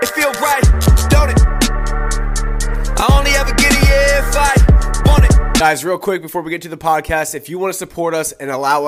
It feel right, don't it? I only ever get it, if I want it. Guys, real quick before we get to the podcast, if you want to support us and allow us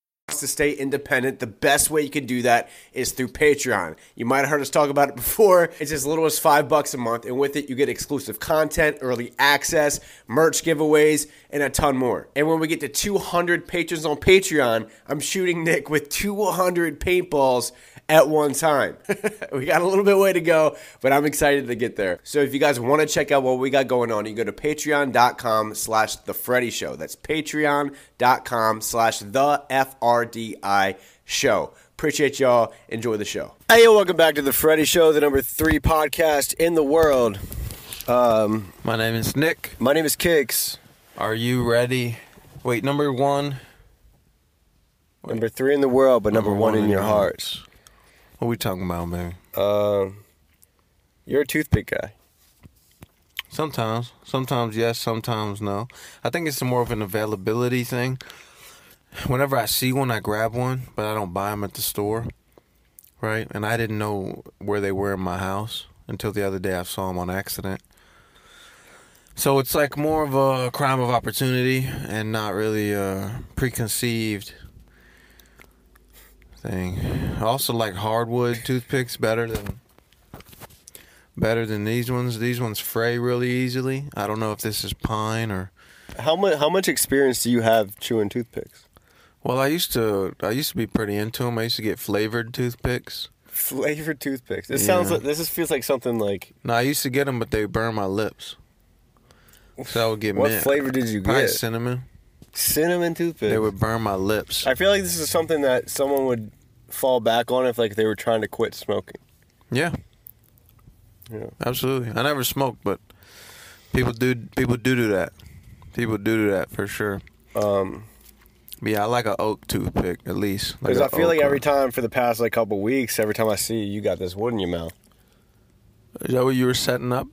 To stay independent, the best way you can do that is through Patreon. You might have heard us talk about it before. It's as little as five bucks a month, and with it, you get exclusive content, early access, merch giveaways, and a ton more. And when we get to 200 patrons on Patreon, I'm shooting Nick with 200 paintballs at one time. we got a little bit way to go, but I'm excited to get there. So if you guys want to check out what we got going on, you go to patreon.com slash the Freddy Show. That's patreon.com slash the F-R-D-I show. Appreciate y'all. Enjoy the show. Hey, welcome back to the Freddy Show, the number three podcast in the world. Um, My name is Nick. my name is Kicks. Are you ready? Wait, number one. Number three in the world, but number, one, in your hearts. What we talking about, baby? Um, you're a toothpick guy. Sometimes, sometimes yes, sometimes no. I think it's more of an availability thing. Whenever I see one, I grab one, but I don't buy them at the store, right? And I didn't know where they were in my house until the other day. I saw them on accident. So it's like more of a crime of opportunity and not really a preconceived thing. I also like hardwood toothpicks better than better than these ones. These ones fray really easily. I don't know if this is pine or How much? How much experience do you have chewing toothpicks? well, I used to I used to be pretty into them. I used to get flavored toothpicks. Flavored toothpicks. This Yeah. sounds like this is, feels like something like. No, I used to get them, but they burn my lips. So I would get What mint. flavor did you Probably get? cinnamon. Cinnamon toothpicks. They would burn my lips. I feel like this is something that someone would fall back on if like they were trying to quit smoking. Yeah. Yeah. Absolutely. I never smoked, but people do people do do that. People do do that for sure. Um, But yeah, I like an oak toothpick at least. because I feel like every time for the past like couple weeks, every time I see you, you got this wood in your mouth. Is that what you were setting up?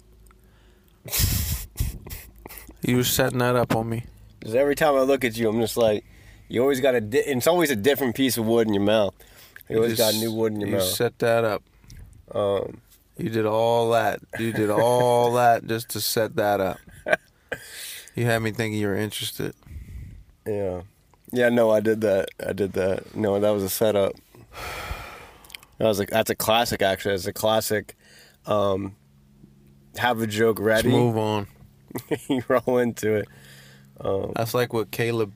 you were setting that up on me. Because every time I look at you, I'm just like, you always got a. Di- it's always a different piece of wood in your mouth. You, always just- got new wood in your you mouth. set that up. um, You did all that. You did all that just to set that up. You had me thinking you were interested. yeah, yeah. No, I did that. I did that. No, that was a setup. That was like that's a classic. Actually, it's a classic. Um, have a joke Let's ready. move on. you roll into it. That's like what Caleb,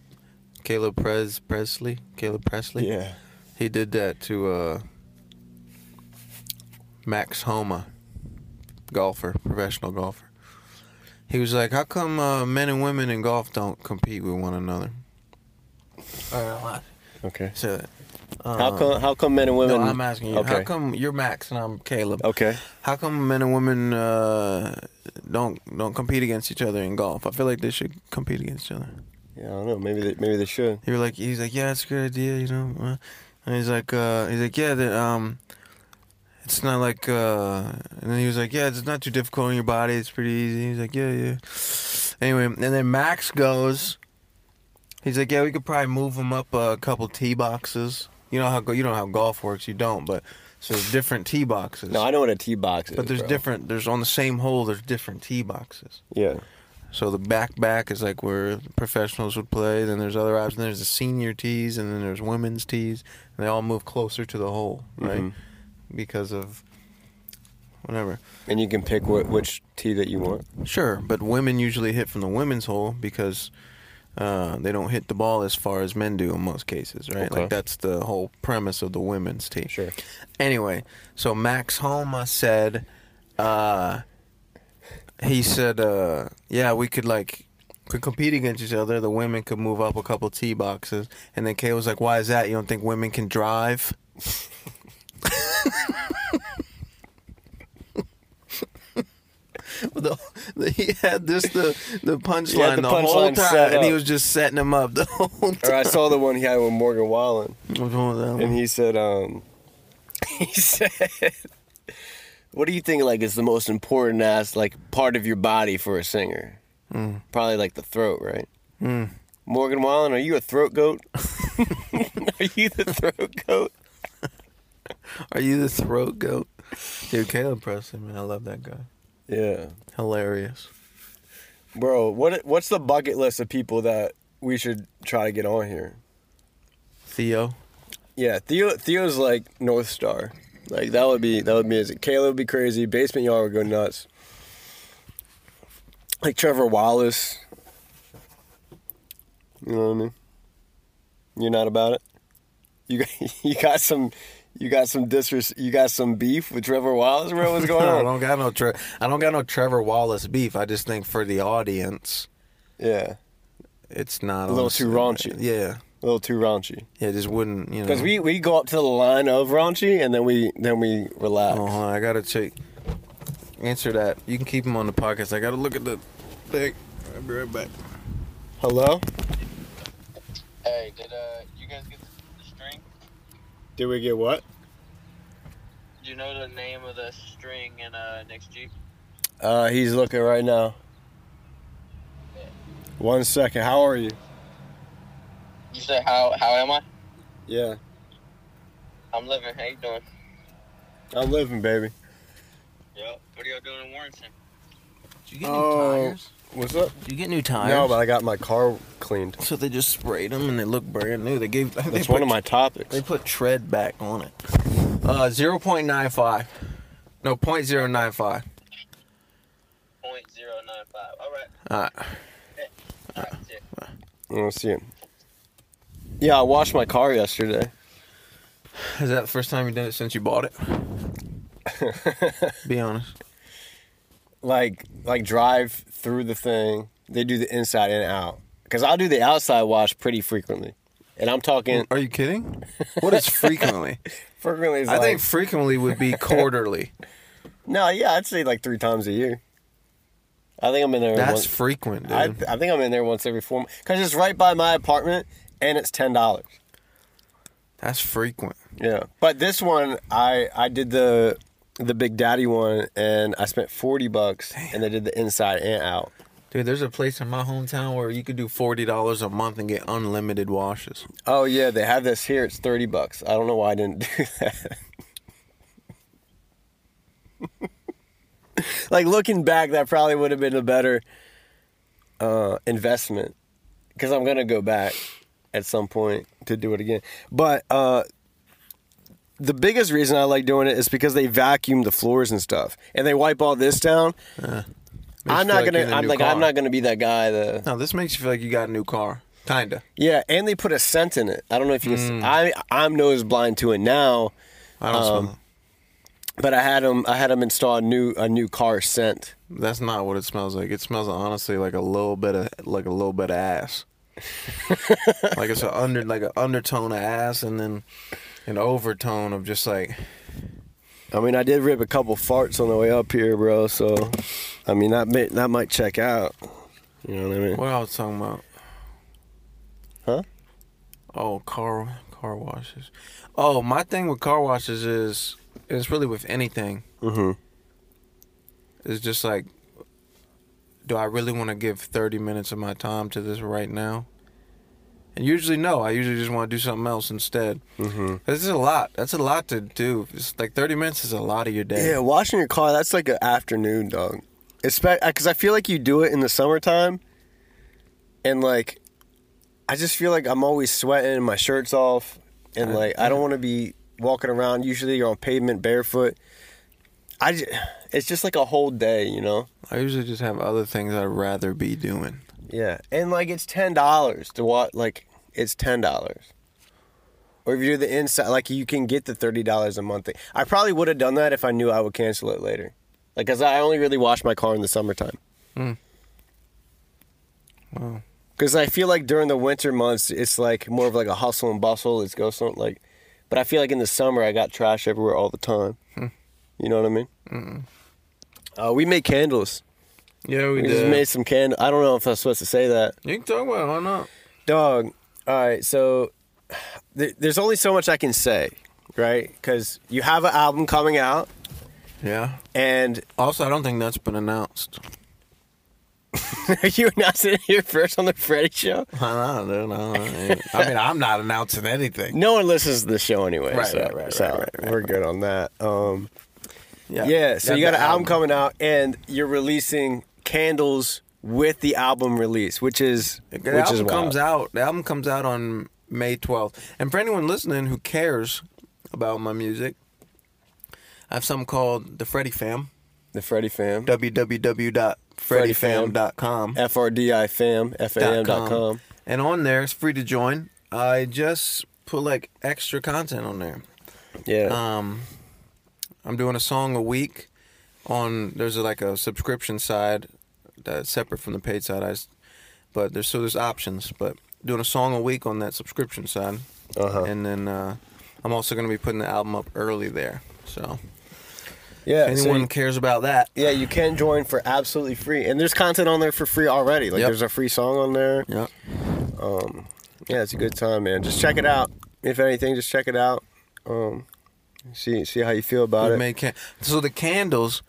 Caleb Pres Pressley, Caleb Pressley. Yeah. He did that to uh, Max Homa, golfer, professional golfer. He was like, "How come uh, men and women in golf don't compete with one another?" Okay. So, How come? How come men and women? no, I'm asking you. Okay. How come you're Max and I'm Caleb? Okay. How come men and women uh, don't don't compete against each other in golf? I feel like they should compete against each other. Yeah, I don't know. Maybe they, maybe they should. Was like, he's like, yeah, it's a good idea, you know. uh," And he's like, uh, he's like, yeah, that um, it's not like, uh, and then he was like, yeah, it's not too difficult on your body. It's pretty easy. He's like, yeah, yeah. Anyway, and then Max goes, he's like, yeah, we could probably move him up a couple tee boxes. You know how you know how golf works. You don't, but so there's different tee boxes. No, I know what a tee box is. but there's bro. different. There's on the same hole. There's different tee boxes. Yeah. So the back back is like where professionals would play. Then there's other options. There's the senior tees, and then there's women's tees. And they all move closer to the hole, right? Mhm. Because of whatever. And you can pick wh- which tee that you want. Sure, but women usually hit from the women's hole because uh, they don't hit the ball as far as men do in most cases, right? Okay. Like that's the whole premise of the women's team. Sure. Anyway, so Max Homa said, uh, he said, uh, yeah, we could like could compete against each other. The women could move up a couple tee boxes, and then Kay was like, "Why is that? You don't think women can drive?" the, the, he had this the the punchline the the, whole time, set and he was just setting him up the whole time. Or I saw the one he had with Morgan Wallen, What's wrong with that one? and he said, um, he said, "What do you think? Like, is the most important ass like part of your body for a singer? Probably like the throat, right? Morgan Wallen, are you a throat goat? are you the throat goat? Are you the throat goat? Dude, Caleb Pressley, man, I love that guy. Yeah, Hilarious. bro. What what's the bucket list of people that we should try to get on here? Theo. Yeah, Theo Theo's like North Star. Like that would be that would be amazing. Caleb would be crazy. Basement Yard would go nuts. Like Trevor Wallace. You know what I mean? You're not about it. You got you got some you got some disres you got some beef with Trevor Wallace, bro. What's going I on? don't got no Tre- I don't got no Trevor Wallace beef. I just think for the audience, Yeah, it's not A little honestly- too raunchy. Yeah, a little too raunchy. yeah, it just wouldn't you know. Because we, we go up to the line of raunchy and then we then we relax. Oh, hold on, I gotta check. Answer that. You can keep him on the podcast. I gotta look at the thing. I'll be right back. Hello? Hey, did uh you guys get the string? Did we get what? Do you know the name of the string in uh next Jeep? Uh, he's looking right now. One second. How are you? You said how how am I? Yeah, I'm living. How you doing? I'm living, baby. Yep. What are y'all doing in Warrington? Did you get Oh. What's up? Did you get new tires? No, but I got my car cleaned. so they just sprayed them and they look brand new. They gave. they That's put, one of my topics. They put tread back on it. Uh, zero point nine five. No, point zero nine five. Point zero nine five. All right. All right. All right. see ya. Let's see it. Yeah, I washed my car yesterday. Is that the first time you did it since you bought it? Be honest. Like, like drive through the thing. They do the inside and out. Cause I'll do the outside wash pretty frequently, and I'm talking Are you kidding? What is frequently? frequently. Is I like, think frequently would be quarterly. no, yeah, I'd say like three times a year. I think I'm in there. That's once- frequent, dude. I, I think I'm in there once every four months because it's right by my apartment and it's ten dollars. That's frequent. Yeah, but this one I I did the the Big Daddy one and I spent forty bucks and they did the inside and out. Dude, there's a place in my hometown where you could do forty dollars a month and get unlimited washes. Oh yeah, they have this here. It's thirty bucks. I don't know why I didn't do that. like looking back, that probably would have been a better uh, investment because I'm gonna go back at some point to do it again. But uh, the biggest reason I like doing it is because they vacuum the floors and stuff, and they wipe all this down. Makes I'm not like gonna. you're in a I'm like. car. I'm not gonna be that guy. The No, this makes you feel like you got a new car. Kinda. yeah, and they put a scent in it. I don't know if you. Can, Mm. I I'm nose blind to it now. I don't Um, smell. But I had them. I had them install a new a new car scent. That's not what it smells like. It smells honestly like a little bit of like a little bit of ass. like it's an under like an undertone of ass and then an overtone of just like I mean, I did rip a couple farts on the way up here, bro. So, I mean, that may, that might check out. You know what I mean? what I was talking about. Huh? Oh, car car washes. Oh, my thing with car washes is it's really with anything. Mm-hmm. It's just like, do I really want to give thirty minutes of my time to this right now? And usually, no. I usually just want to do something else instead. Mm-hmm. This is a lot. That's a lot to do. It's like thirty minutes is a lot of your day. Yeah, washing your car. That's like an afternoon, dog. Because I feel like you do it in the summertime, and like, I just feel like I'm always sweating and my shirt's off, and Uh, like I don't want to be walking around. Usually, you're on pavement barefoot. I, ju- it's just like a whole day, you know. I usually just have other things I'd rather be doing. Yeah, and like it's ten dollars to watch. Like it's ten dollars. Or if you do the inside, like you can get the thirty dollars a month thing. I probably would have done that if I knew I would cancel it later. Like, cause I only really wash my car in the summertime. Hmm. Wow. Cause I feel like during the winter months, it's like more of like a hustle and bustle. Let's go something like, but I feel like in the summer I got trash everywhere all the time. Hmm. You know what I mean? Uh, we make candles. Yeah, we, We just made some candle. I don't know if I'm supposed to say that. you can talk about it. Why not? Dog. All right, so th- there's only so much I can say, right? Because you have an album coming out, Yeah. and Also, I don't think that's been announced. Are you announcing it here first on the Freddie Show. I don't know, dude. I, don't know. I mean, I'm not announcing anything. No one listens to the show anyway, Right, so, right, right, so right, right, we're good on that. Um, Yeah. yeah, so you got an album coming out, and you're releasing candles with the album release, which is The which album is wild. comes out. The album comes out on May 12th. And for anyone listening who cares about my music, I have something called the Freddie Fam. The Freddie Fam, www.freddiefam.com. FRDI Fam, FAM dot com. And on there, it's free to join. I just put like extra content on there. Yeah, Um, I'm doing a song a week on. There's like a subscription side that's separate from the paid side. I but there's so there's options. But doing a song a week on that subscription side, Uh-huh. and then uh, I'm also going to be putting the album up early there. So yeah. if so anyone you- cares about that, yeah, you can join for absolutely free, and there's content on there for free already. Like Yep. there's a free song on there. yeah, Yeah, it's a good time, man. Just check it out. If anything, just check it out. Um, see see how you feel about we it. can- so the candles.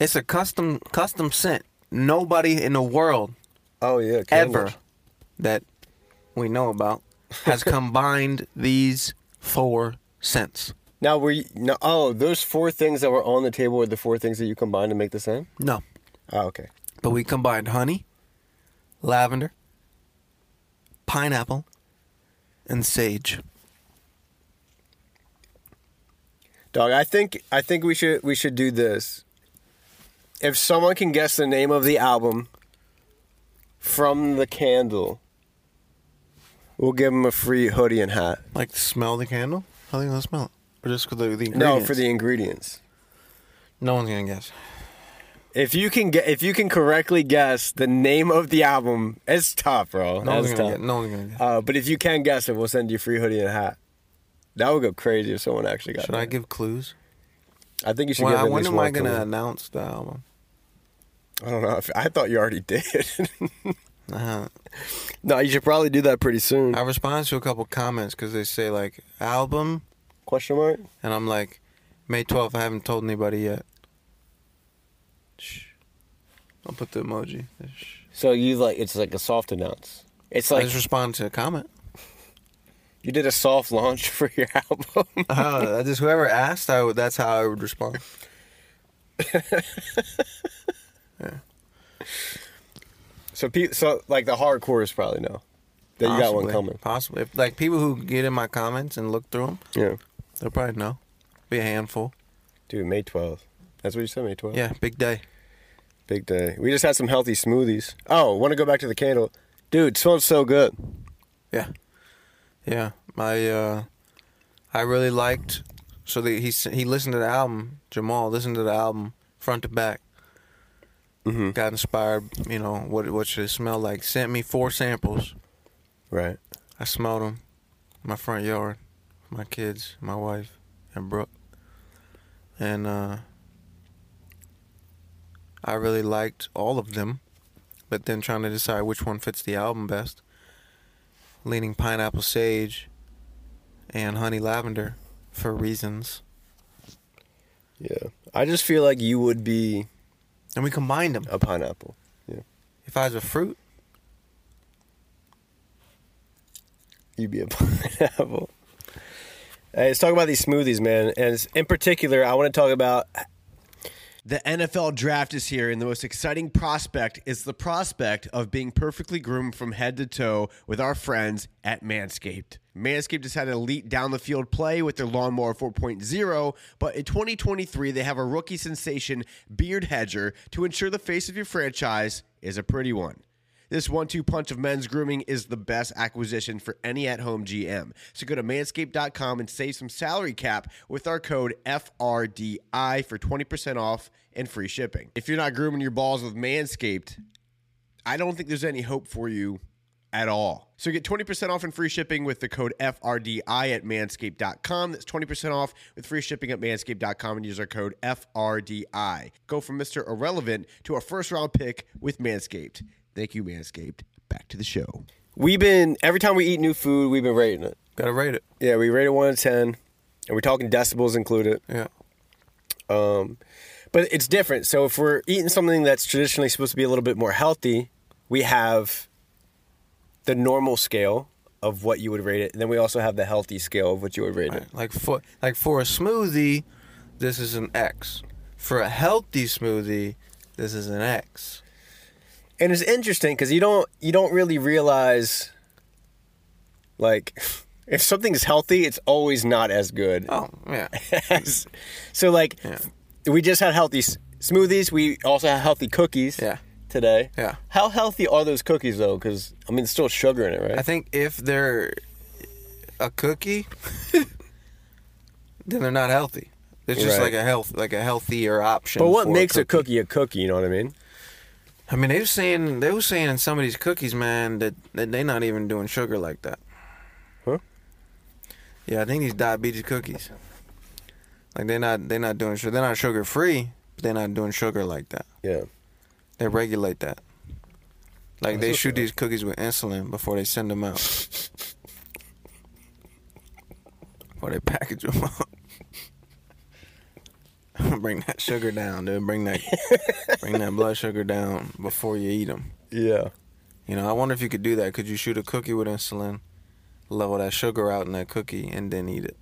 It's a custom custom scent. Nobody in the world oh yeah, ever that we know about has combined these four scents. Now were you, no, oh those four things that were on the table were the four things that you combined to make the scent? No, Oh, okay. but we combined honey, lavender, pineapple, and sage. Dog, I think I think we should we should do this. If someone can guess the name of the album from the candle, we'll give them a free hoodie and hat. Like smell the candle? How they gonna smell it? Or just 'cause the, the ingredients? No, for the ingredients. no one's gonna guess. If you can get if you can correctly guess the name of the album, it's tough, bro. No one's That's gonna tough. guess. No one's gonna guess. Uh, but if you can guess it, we'll send you a free hoodie and a hat. That would go crazy if someone actually got it. Should. I give clues? I think you should Well, give I at when least am I one gonna clue. announce the album? I don't know. If, I thought you already did. Uh, no, you should probably do that pretty soon. I respond to a couple comments because they say like album, Question mark? and I'm like, May 12th. I haven't told anybody yet. Shh. I'll put the emoji. Shh. So you like it's like a soft announce. It's I like just responded to a comment. you did a soft launch for your album. Uh, I just whoever asked, I would, that's how I would respond. So pe- so like the hardcores probably know that you got one coming. Possibly, if, like people who get in my comments and look through them, Yeah, they'll probably know. Be a handful. dude, May twelfth. That's what you said, May twelfth. Yeah, big day. big day. We just had some healthy smoothies. Oh, want to go back to the candle, dude? Smells so good. Yeah, yeah. My, uh, I really liked. So the, he he listened to the album. Jamal listened to the album front to back. Mhm. Got inspired. You know what what should it smell like? Sent me four samples. Right. I smelled them in my front yard. My kids, my wife, and Brooke. And uh, I really liked all of them, but then trying to decide which one fits the album best. Leaning pineapple sage and honey lavender for reasons. Yeah. I just feel like you would be And we combined them. a pineapple. Yeah. If I was a fruit, You'd be a pineapple. Hey, let's talk about these smoothies, man. And in particular, I want to talk about The NFL draft is here, and the most exciting prospect is the prospect of being perfectly groomed from head to toe with our friends at Manscaped. Manscaped has had an elite down the field play with their Lawnmower 4.0, but in 2023, they have a rookie sensation, Beard Hedger, to ensure the face of your franchise is a pretty one. This one two punch of men's grooming is the best acquisition for any at home GM. So go to manscaped.com and save some salary cap with our code FRDI for 20% off and free shipping. If you're not grooming your balls with Manscaped, I don't think there's any hope for you at all. So get 20% off and free shipping with the code FRDI at manscaped.com. That's 20% off with free shipping at manscaped.com and use our code FRDI. Go from Mr. Irrelevant to a first round pick with Manscaped. Thank you, Manscaped. Back to the show. We've been every time we eat new food, we've been rating it. Gotta rate it. Yeah, we rate it one to ten, and we're talking decibels included. Yeah. Um, but it's different. So if we're eating something that's traditionally supposed to be a little bit more healthy, we have the normal scale of what you would rate it, and then we also have the healthy scale of what you would rate it. Right. Like for like for a smoothie, this is an X. For a healthy smoothie, this is an X. And it's interesting because you don't you don't really realize like if something's healthy, it's always not as good. Oh yeah. as so like Yeah. we just had healthy s- smoothies. We also had healthy cookies. Yeah. Today. Yeah. How healthy are those cookies though? Because I mean, there's still sugar in it, right? I think if they're a cookie, then they're not healthy. It's just Right. like a health, like a healthier option. but what makes a cookie a cookie? You know what I mean? I mean, they were saying they were saying in some of these cookies, man, that, that they're not even doing sugar like that. Huh? Yeah, I think these diabetes cookies, like they're not they're not doing sugar. They're not sugar free, but they're not doing sugar like that. Yeah. They regulate that. Like they shoot these cookies with insulin before they send them out. Before they package them up. bring that sugar down, dude. Bring that, bring that blood sugar down before you eat them. Yeah. You know, I wonder if you could do that. Could you shoot a cookie with insulin, level that sugar out in that cookie, and then eat it?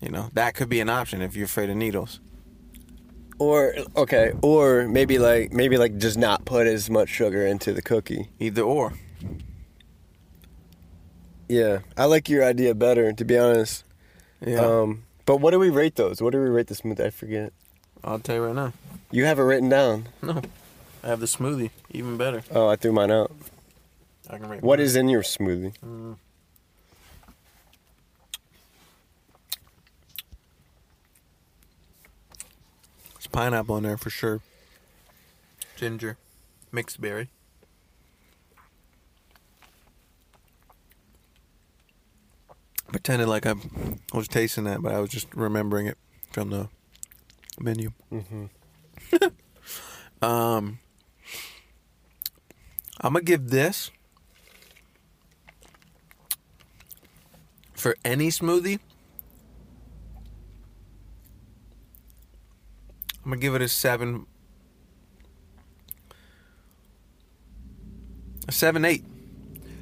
You know, that could be an option if you're afraid of needles. Or okay, or maybe like maybe like just not put as much sugar into the cookie. Either or. Yeah, I like your idea better, to be honest. Yeah. Um, but what do we rate those? What do we rate the smoothie? I forget. I'll tell you right now. You have it written down. No, I have the smoothie. Even better. Oh, I threw mine out. I can rate. What mine. is in your smoothie? It's pineapple in there for sure. Ginger, mixed berry. Pretended like I was tasting that, but I was just remembering it from the menu. um, I'm gonna give this for any smoothie. I'm gonna give it a seven. A seven eight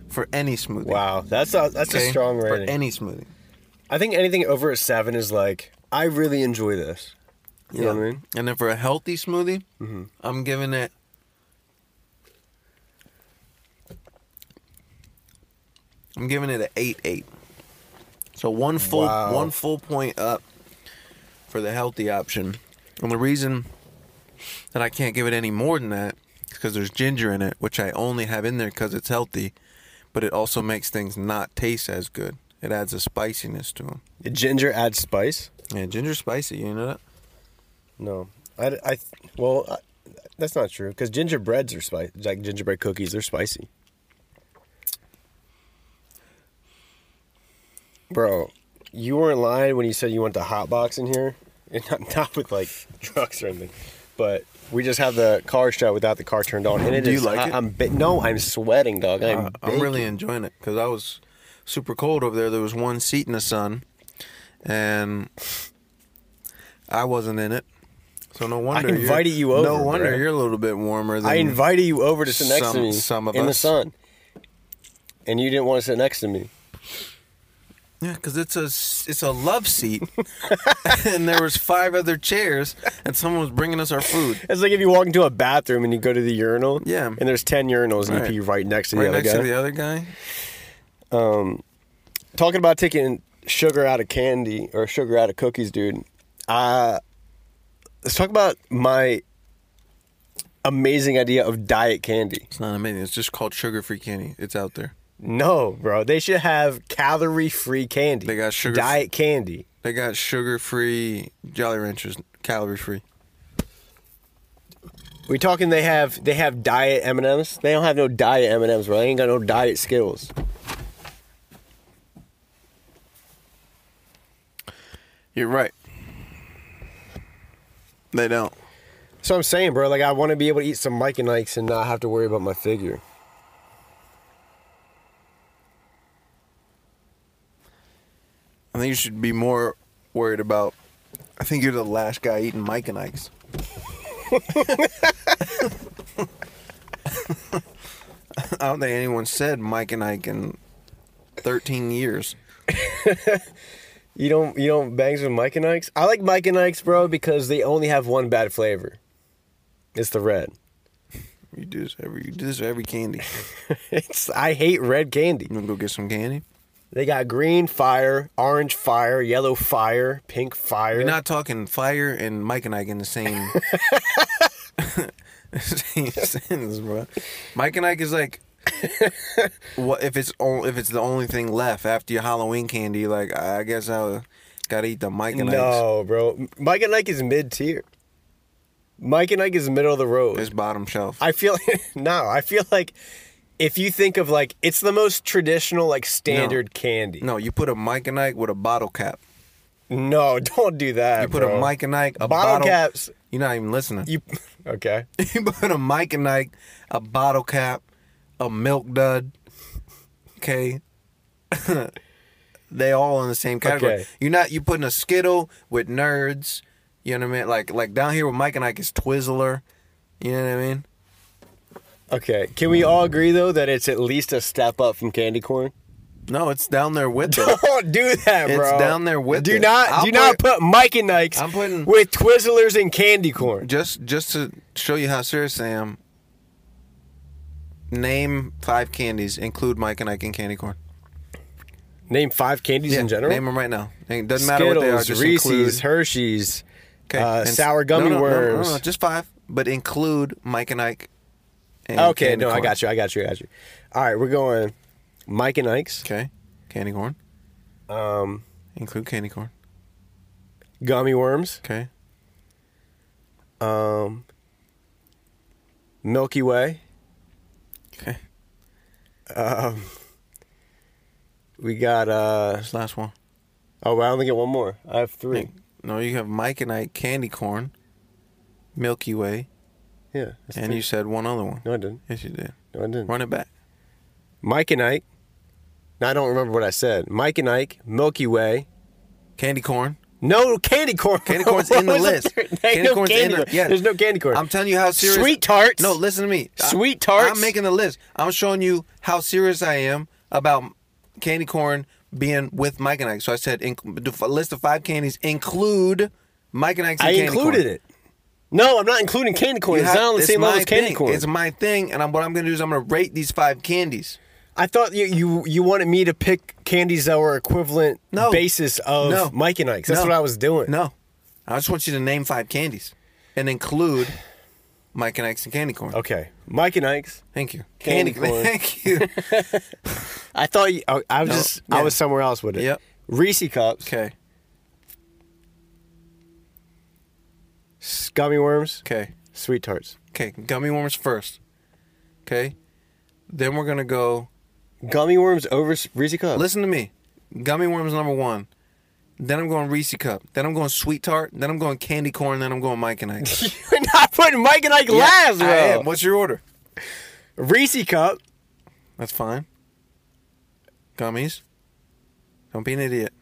for any smoothie. Wow, that's a that's a Okay? strong for any smoothie. I think anything over a seven is like I really enjoy this. You know what I mean? And then for a healthy smoothie, Mm-hmm. I'm giving it. I'm giving it an eight eight. So one full Wow. one full point up for the healthy option. And the reason that I can't give it any more than that is because there's ginger in it, which I only have in there because it's healthy, but it also makes things not taste as good. It adds a spiciness to them. The ginger adds spice. Yeah, ginger's spicy. You know that? No, I, I well, I, that's not true because gingerbreads are spicy. Like gingerbread cookies, they're spicy. Bro, you weren't lying when you said you went to Hotbox in here, and not, not with like trucks or anything, but we just have the car shut without the car turned on, and it Do you is like hot. it? I'm ba- no, I'm sweating, dog. I'm, Uh, I'm really enjoying it because I was super cold over there. There was one seat in the sun, and I wasn't in it. So no wonder you're- invited you over, No wonder bro. you're a little bit warmer. Than I invited you over to sit next to some- me some of us in the us. sun, and you didn't want to sit next to me. Yeah, because it's a it's a love seat, and there was five other chairs, and someone was bringing us our food. It's like if you walk into a bathroom and you go to the urinal, Yeah. and there's ten urinals and Right. you pee right next to the Right other next guy. to the other guy. Um, Talking about taking sugar out of candy or sugar out of cookies, dude. Uh, let's talk about my amazing idea of diet candy. It's not amazing. It's just called sugar-free candy. It's out there. No, bro, they should have calorie-free candy. They got sugar- diet candy. They got sugar-free Jolly Ranchers, calorie-free. We talking they have they have diet M and M's? They don't have no diet M and M's, bro. They ain't got no diet Skittles. You're right. They don't. So I'm saying, bro, like I want to be able to eat some Mike and Ike's and not have to worry about my figure. I think you should be more worried about. I think you're the last guy eating Mike and Ike's. I don't think anyone said Mike and Ike in 13 years. You don't you don't bangs with Mike and Ike's? I like Mike and Ike's, bro, because they only have one bad flavor. It's the red. You do this every you do this every candy. It's I hate red candy. You wanna go get some candy? They got green fire, orange fire, yellow fire, pink fire. We're not talking fire and Mike and Ike in the same same sentence, bro. Mike and Ike is like, what if it's on, if it's the only thing left after your Halloween candy? Like, I guess I gotta eat the Mike and Ike's. No, bro. Mike and Ike is mid tier. Mike and Ike is middle of the road. It's bottom shelf. I feel no. I feel like if you think of like it's the most traditional like standard candy. no, you put a Mike and Ike with a bottle cap. No, don't do that. You put bro. a Mike and Ike, a bottle, bottle, caps. You're not even listening. You okay? You put a Mike and Ike, a bottle cap, a milk dud. Okay. they all in the same category. Okay. You're not you putting a Skittle with nerds. You know what I mean? Like like down here with Mike and Ike is Twizzler. You know what I mean? Okay. Can we all agree though that it's at least a step up from candy corn? No, it's down there with it. Don't do that, It's bro. down there with Do it. not I'll do not put- put Mike and Ike's I'm putting- with Twizzlers and candy corn. just just to show you how serious I am. Name five candies. Include Mike and Ike and candy corn. Name five candies in general. Name them right now. It doesn't matter what they are. Skittles, Just Reese's, include. Hershey's, Okay. uh, sour gummy no, no, no, no, worms. No, no, just five, but include Mike and Ike. And Okay, no, I got you. I got you. I got you. All right, we're going Mike and Ike's, Okay, candy corn. um, Include candy corn. gummy worms, Okay, um, Milky Way. okay. Um, we got uh This last one. oh, I only get one more. I have three. No, you have Mike and Ike candy corn, Milky Way, Yeah. and three. you said one other one. No, I didn't. Yes, you did. No, I didn't. Run it back. Mike and Ike. No, I don't remember what I said. Mike and Ike, Milky Way. Candy corn. No candy corn. Candy corn's in the list. Ain't Candy no corn's in candy the- corn. yeah. There's no candy corn. I'm telling you how serious. Sweet tarts. No, listen to me. I- Sweet tarts. I'm making the list. I'm showing you how serious I am about candy corn being with Mike and Ike. So I said, the list of five candies include Mike and Ike's. I included corn. it. No, I'm not including candy corn. You It's have- not on the it's same level my as candy thing. corn. It's my thing, and I'm, what I'm going to do is I'm going to rate these five candies. I thought you, you you wanted me to pick candies that were equivalent No. basis of No. Mike and Ike's. That's No. what I was doing. No, I just want you to name five candies and include Mike and Ike's and candy corn. Okay, Mike and Ike's. Thank you. Candy corn. Thank you. I thought you, I, I was No, just I yeah. was somewhere else with it. Yep. Reese cups, okay. Gummy worms, Okay. sweet tarts, Okay. Gummy worms first. Okay. Then we're gonna go. gummy worms over s- Reese cups. Listen to me. Gummy worms number one. Then I'm going Reese cup. Then I'm going sweet tart. Then I'm going candy corn. Then I'm going Mike and Ike. You're not putting Mike and Ike last, bro. I am. What's your order? Reese cup. That's fine. Gummies. Don't be an idiot.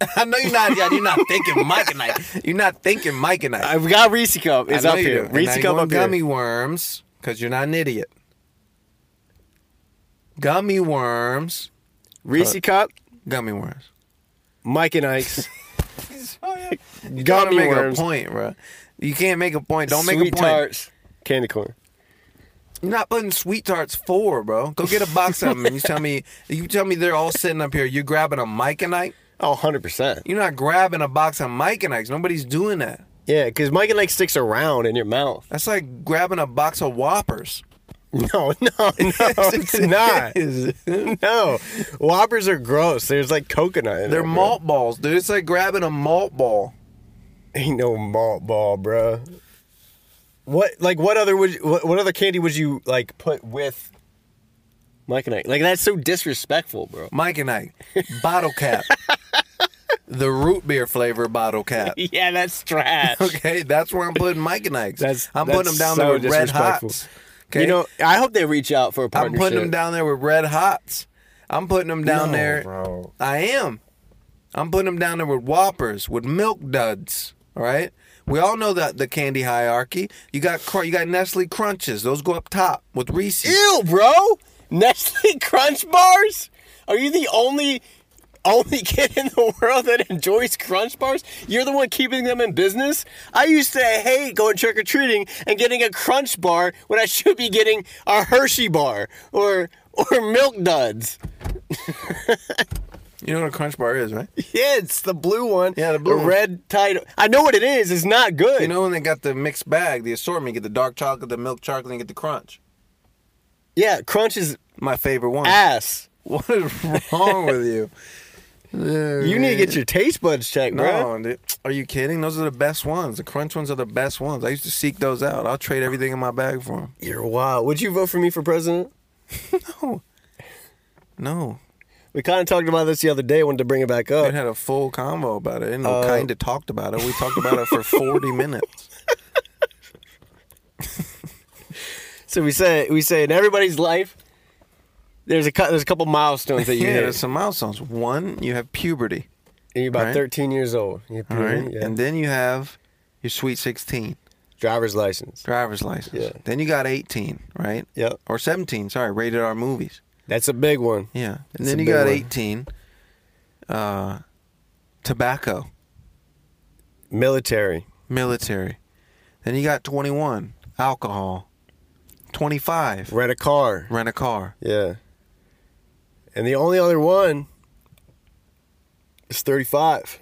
I know you're not. You're not thinking Mike and Ike. You're not thinking Mike and Ike. I've got Reese cup. It's up here. Reese cup up gummy here. worms because you're not an idiot. Gummy worms. Reese cup. Gummy worms. Mike and Ike's. Oh, gotta gummy make worms. a point, bro. You can't make a point. Don't make sweet a point. Sweet tarts. Candy corn. You're not putting sweet tarts four, bro. Go get a box of them and you tell me you tell me they're all sitting up here. You're grabbing a Mike and Ike. Oh, 100%. You're not grabbing a box of Mike and Ike's. Nobody's doing that. Yeah, because Mike and Ike sticks around in your mouth. That's like grabbing a box of Whoppers. No, no, no, it's not. No, Whoppers are gross. There's like coconut in there. They're it, bro. malt balls, dude. It's like grabbing a malt ball. Ain't no malt ball, bro. What like what other would you, what, what other candy would you like put with Mike and Ike? Like that's so disrespectful, bro. Mike and Ike, bottle cap. The root beer flavor bottle cap. Yeah, that's trash. Okay, that's where I'm putting Mike and Ike's. That's I'm that's putting them down so there with red hots. Okay, You know, I hope they reach out for a partnership. I'm putting them down there with red hots. I'm putting them down No, there. bro. I am. I'm putting them down there with Whoppers, with Milk Duds. All right. We all know that the candy hierarchy. You got you got Nestle Crunches. Those go up top with Reese's. Ew, bro! Nestle Crunch bars? Are you the only only kid in the world that enjoys Crunch bars? You're the one keeping them in business? I used to hate going trick or treating and getting a Crunch bar when I should be getting a Hershey bar or or Milk Duds. You know what a Crunch Bar is, right? Yeah, it's the blue one. Yeah, the blue one. red title. I know what it is. It's not good. You know when they got the mixed bag, the assortment, you get the dark chocolate, the milk chocolate, and you get the crunch. yeah, Crunch is My favorite one. ass. What is wrong with you? You need to get your taste buds checked, bro. No. Are you kidding? Those are the best ones. The crunch ones are the best ones. I used to seek those out. I'll trade everything in my bag for them. You're wild. Would you vote for me for president? No. No. We kind of talked about this the other day. Wanted to bring it back up. We had a full convo about it. And Uh, kind of talked about it. We talked about it for 40 minutes. So we say we say in everybody's life, there's a there's a couple milestones that you Yeah, hit. there's some milestones. One, you have puberty. And you're about right. 13 years old. Have All right. yeah. And then you have your sweet 16, driver's license. driver's license. Yeah. Then you got 18, right? Yep, Or 17, sorry, rated R movies. that's a big one. Yeah. And That's then you got one. 18, uh, tobacco. Military. military. Then you got 21, alcohol. 25, Rent a car. rent a car. Yeah. And the only other one is 35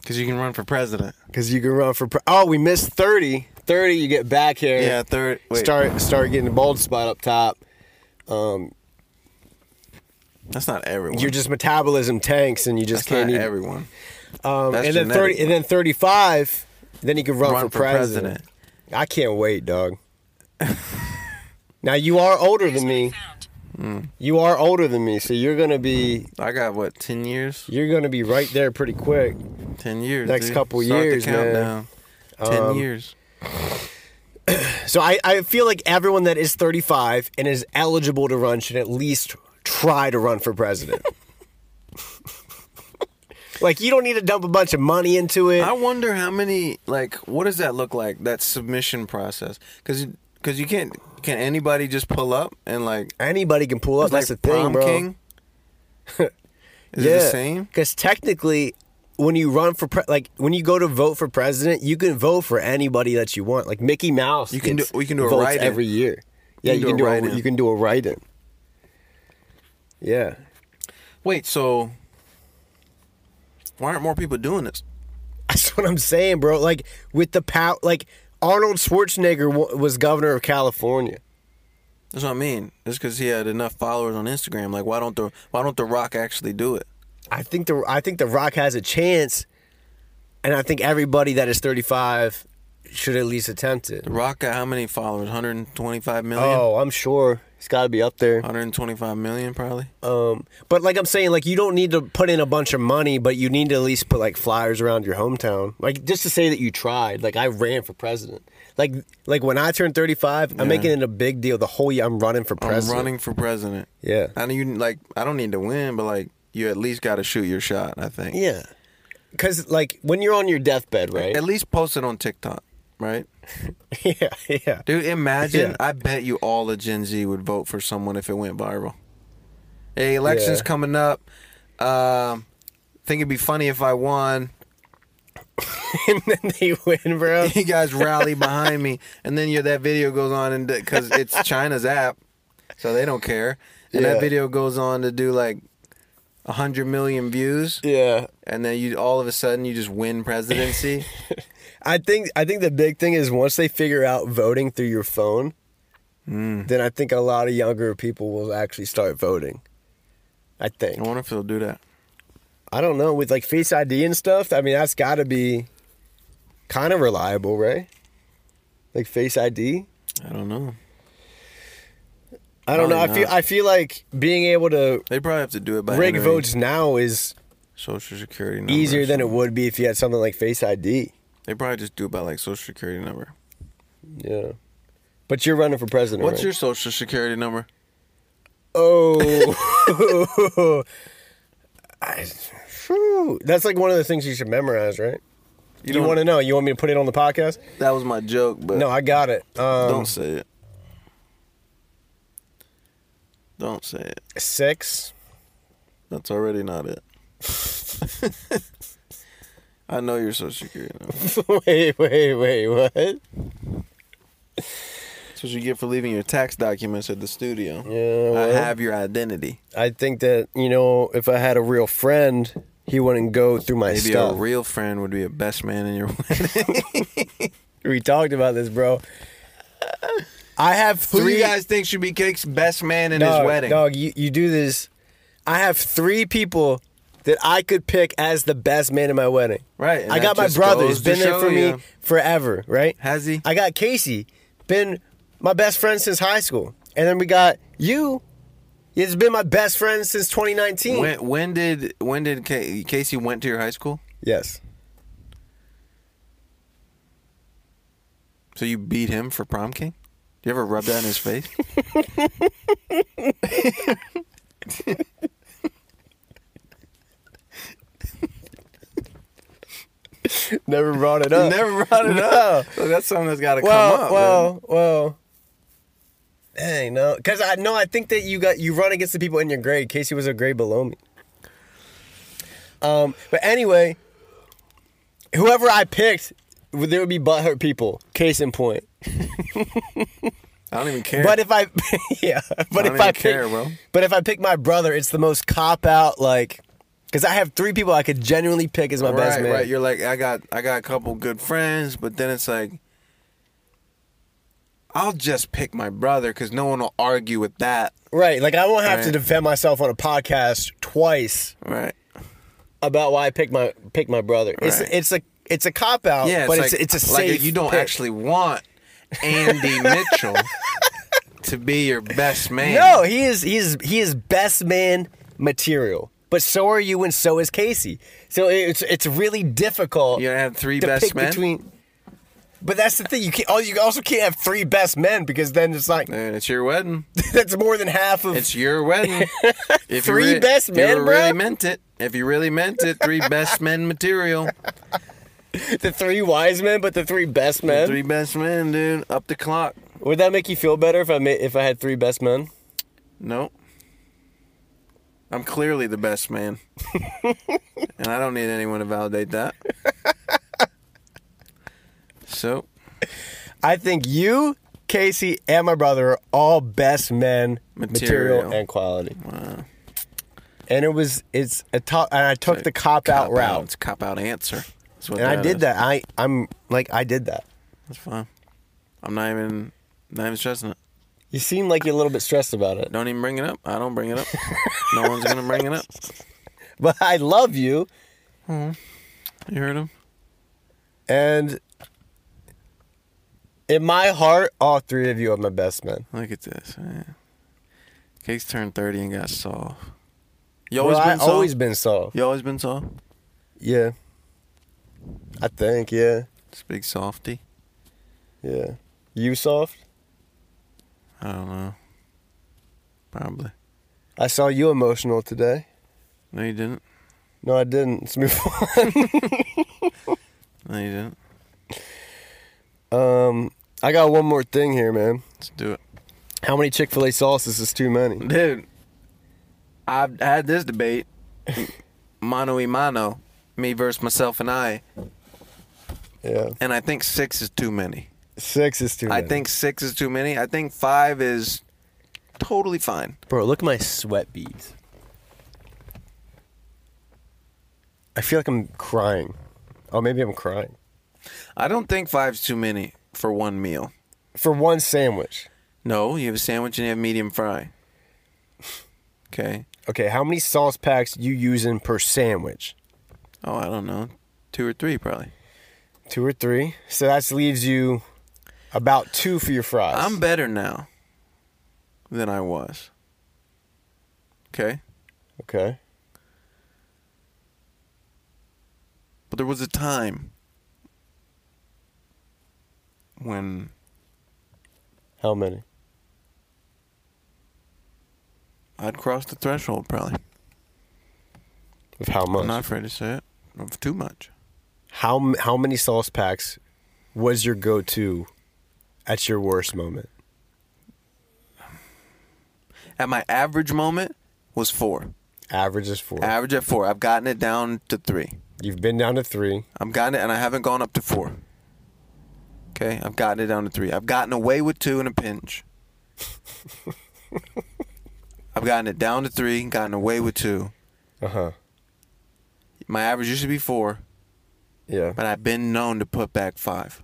Because you can run for president. because you can run for. Pre- oh, we missed 30. 30, you get back here. Yeah, third. Wait, Start start getting the bald spot up top. Um, that's not everyone. your just metabolism tanks and you just that's can't not eat. everyone. Um, That's and then genetic. thirty, and then thirty-five. Then you can run, Run for, for president. president. I can't wait, dog. now you are older than me. You are older than me, so you're gonna be I got what, 10 years? you're gonna be right there pretty quick. 10 years. Next dude. couple Start years, the man. 10 Um, years. So I, I feel like everyone that is 35 and is eligible to run should at least try to run for president. like you don't need to dump a bunch of money into it. I wonder how many, like, what does that look like, that submission process? Because because you can't, can anybody just pull up and, like, Anybody can pull up. That's like the thing, prom bro. king? Is it the same? Because technically, when you run for pre- like when you go to vote for president, you can vote for anybody that you want. Like Mickey Mouse, You can gets do- we can do a votes write-in. every year. Yeah, you can do a write-in. you can do a write-in. Yeah, Wait, so why aren't more people doing this? that's what I'm saying, bro. Like with the power, like Arnold Schwarzenegger w- was governor of California. That's what I mean. It's because he had enough followers on Instagram. Like, why don't the why don't the Rock actually do it? I think the I think the Rock has a chance, and I think everybody that is 35 should at least attempt it. The Rock got how many followers? 125 million. Oh, I'm sure it's got to be up there. 125 million probably. Um, but like I'm saying, like you don't need to put in a bunch of money, but you need to at least put like flyers around your hometown, like just to say that you tried. Like I ran for president. Like like when I turned 35, Yeah. I'm making it a big deal. The whole year I'm running for president. I'm running for president. Yeah. I know you like. I don't need to win, but like, you at least got to shoot your shot. I think. Yeah. Because like when you're on your deathbed, right? At least post it on TikTok, right? yeah, yeah. Dude, imagine. Yeah. I bet you all of Gen Z would vote for someone if it went viral. Hey, elections Yeah. coming up. Um, think it'd be funny if I won. and then they win, bro. you guys rally behind me, and then your that video goes on, and because it's China's app, so they don't care, and Yeah. that video goes on to do like a hundred million views, Yeah. and then you all of a sudden you just win presidency. I think I think the big thing is once they figure out voting through your phone, Hmm. then I think a lot of younger people will actually start voting. I think. I wonder if they'll do that. I don't know with like Face ID and stuff. I mean, that's got to be kind of reliable, right? Like Face ID. I don't know. I don't know. I Probably feel not. I feel like being able to They probably have to do it by rig votes now is social security number. easier than it would be if you had something like Face ID. They probably just do it by like social security number. Yeah. But you're running for president. What's right? your social security number? Oh. I. That's like one of the things you should memorize, right? You, don't- want to know? You want me to put it on the podcast? That was my joke, but No, I got it. Um, don't say it. Don't say it. six. That's already not it. I know your social security number. wait, wait, wait. What? That's what you get for leaving your tax documents at the studio. Yeah, I have your identity. I think that you know, if I had a real friend, he wouldn't go through my Maybe stuff. a real friend would be a best man in your wedding. we talked about this, bro. I have three. Who do three you guys think should be Cake's best man in dog, his wedding? Dog, you, you do this. I have three people that I could pick as the best man in my wedding. Right, I got my brother. He's been there for me you. forever, right? Has he? I got Casey, been my best friend since high school. And then we got you. It's been my best friend since 2019. When when did when did Ca- Casey went to your high school? yes. So you beat him for prom king? Do you ever rub that in his face? Never brought it up. Never brought it No. up. So that's something that's got to well, come up. well, man. well. Dang, no, because I know I think that you got you run against the people in your grade. Casey was a grade below me. Um, but anyway, whoever I picked, there would be butthurt people. Case in point. I don't even care. But if I, yeah, but don't if even I care, pick, bro. but if I pick my brother, it's the most cop out like, because I have three people I could genuinely pick as my right, best man. right. You're like, I got, I got a couple good friends, but then it's like, I'll just pick my brother because no one will argue with that. Right, like I won't have to defend myself on a podcast twice Right. about why I picked my pick my brother. It's Right. it's a it's a cop out, Yeah, but it's, it's like, it's a like safe. you don't pick. actually want Andy Mitchell to be your best man. No, he is he is he is best man material. But so are you, and so is Casey. So it's it's really difficult. You have three best men? between. But that's the thing. You can't. Oh, you also can't have three best men because then it's like And it's your wedding. that's more than half of. It's your wedding. If Three you re- best if men, you bro? really meant it. If you really meant it, three best men material. the three wise men, but the three best men. Three best men, dude. Up the clock. Would that make you feel better if I made, if I had three best men? Nope. I'm clearly the best man. and I don't need anyone to validate that. So, I think you, Casey, and my brother are all best men, material, Material. and quality. Wow. And it was it's a top, and I took the cop out cop route, It's a cop out answer. What and I did is. that. I I'm like I did that. That's fine. I'm not even not even stressing it. You seem like you're a little bit stressed about it, Don't even bring it up. I don't bring it up. no one's gonna bring it up. but I love you, hmm. You heard him? and in my heart, all three of you are my best men. Look at this, man. Case turned 30 and got soft. You always well, been I soft? always been soft. You always been soft? Yeah, I think yeah, This big softy? yeah. You soft? I don't know. Probably. I saw you emotional today. No, you didn't. No, I didn't. Let's move on. No, you didn't. Um, I got one more thing here, man. Let's do it. How many Chick Fil A sauces is too many? Dude, I've had this debate. mano y mano. Me versus myself and I. Yeah, And I think six is too many. Six is too many. I many. think six is too many. I think five is totally fine. bro, look at my sweat beads. I feel like I'm crying. Oh, maybe I'm crying I don't think five's too many for one meal. for one sandwich. No, you have a sandwich and you have medium fry. Okay. Okay, how many sauce packs you using per sandwich? Oh, I don't know. Two or three, probably. Two or three. So that leaves you about two for your fries. I'm better now than I was. Okay? okay. But there was a time when How many? I'd cross the threshold probably. Of how much? I'm not afraid to say it. Of too much. How how many sauce packs was your go-to at your worst moment? At my average moment was four. Average is four. Average at four. I've gotten it down to three. You've been down to three. I've gotten it and I haven't gone up to four. Okay? I've gotten it down to three. I've gotten away with two in a pinch. I've gotten it down to three, gotten away with two. Uh huh. My average used to be four, Yeah. but I've been known to put back five.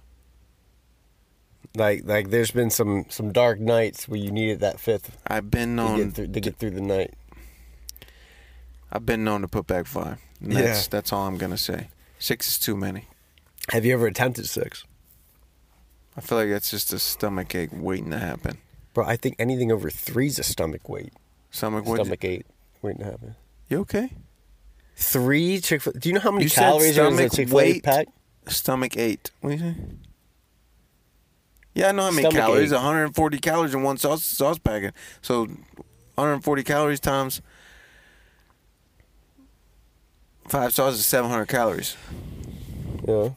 Like like there's been some some dark nights where you needed that fifth I've been to known get through to get through the night. I've been known to put back five. Yeah. That's that's all I'm gonna say. Six is too many. Have you ever attempted six? I feel like that's just a stomach ache waiting to happen. Bro, I think anything over three's a stomach weight. Stomach what? Stomach eight waiting to happen. You okay? Three Chick Fil. Do you know how many You calories are in a Chick Fil A weight? pack? Stomach eight. What do you say? Yeah, I know how many Stomach calories. ache. 140 calories in one sauce sauce packet. So 140 calories times five sauces is 700 calories. Yeah.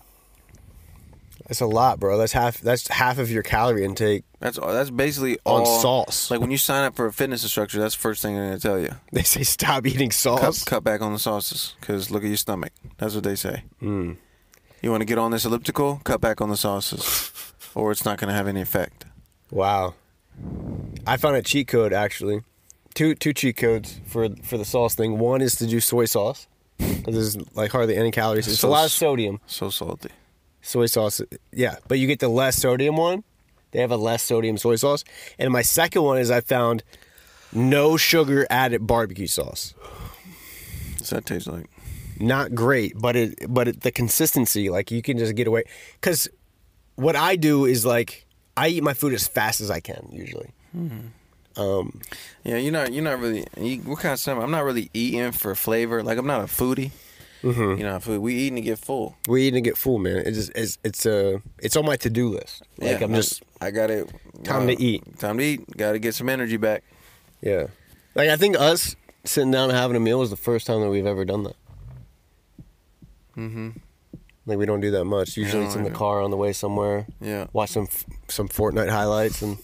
That's a lot, bro. That's half. That's half of your calorie intake. That's all. That's basically On all, sauce. Like when you sign up for a fitness instructor, that's the first thing they're gonna tell you. They say stop eating Cut, sauce. cut back on the sauces because look at your stomach. That's what they say. Mm. You want to get on this elliptical? Cut back on the sauces, or it's not gonna have any effect. Wow. I found a cheat code actually. Two two cheat codes for for the sauce thing. One is to do soy sauce. There's like hardly any calories. It's a lot of sodium. So salty. Soy sauce, yeah, but you get the less sodium one. They have a less sodium soy sauce. And my second one is I found no sugar added barbecue sauce. What's that taste like? Not great, but it but it, the consistency like you can just get away cuz what I do is like I eat my food as fast as I can usually. um Yeah, you're not. You're not really. You, what kind of stuff? I'm not really eating for flavor. Like I'm not a foodie. Mm-hmm. You know, food. We eating to get full. We eating to get full, man. It's just, it's it's uh it's on my to do list. Like Yeah, I'm just I got it. Time to eat. Time to eat. Got to get some energy back. yeah. Like I think us sitting down and having a meal is the first time that we've ever done that. Mm-hmm. Like we don't do that much. Usually it's in the car on the way somewhere. Yeah. Watch some some Fortnite highlights and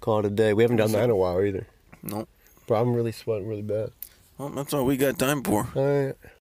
call it a day. We haven't done that in a while either. Nope. Bro, I'm really sweating really bad. Well, that's all we got time for. All right.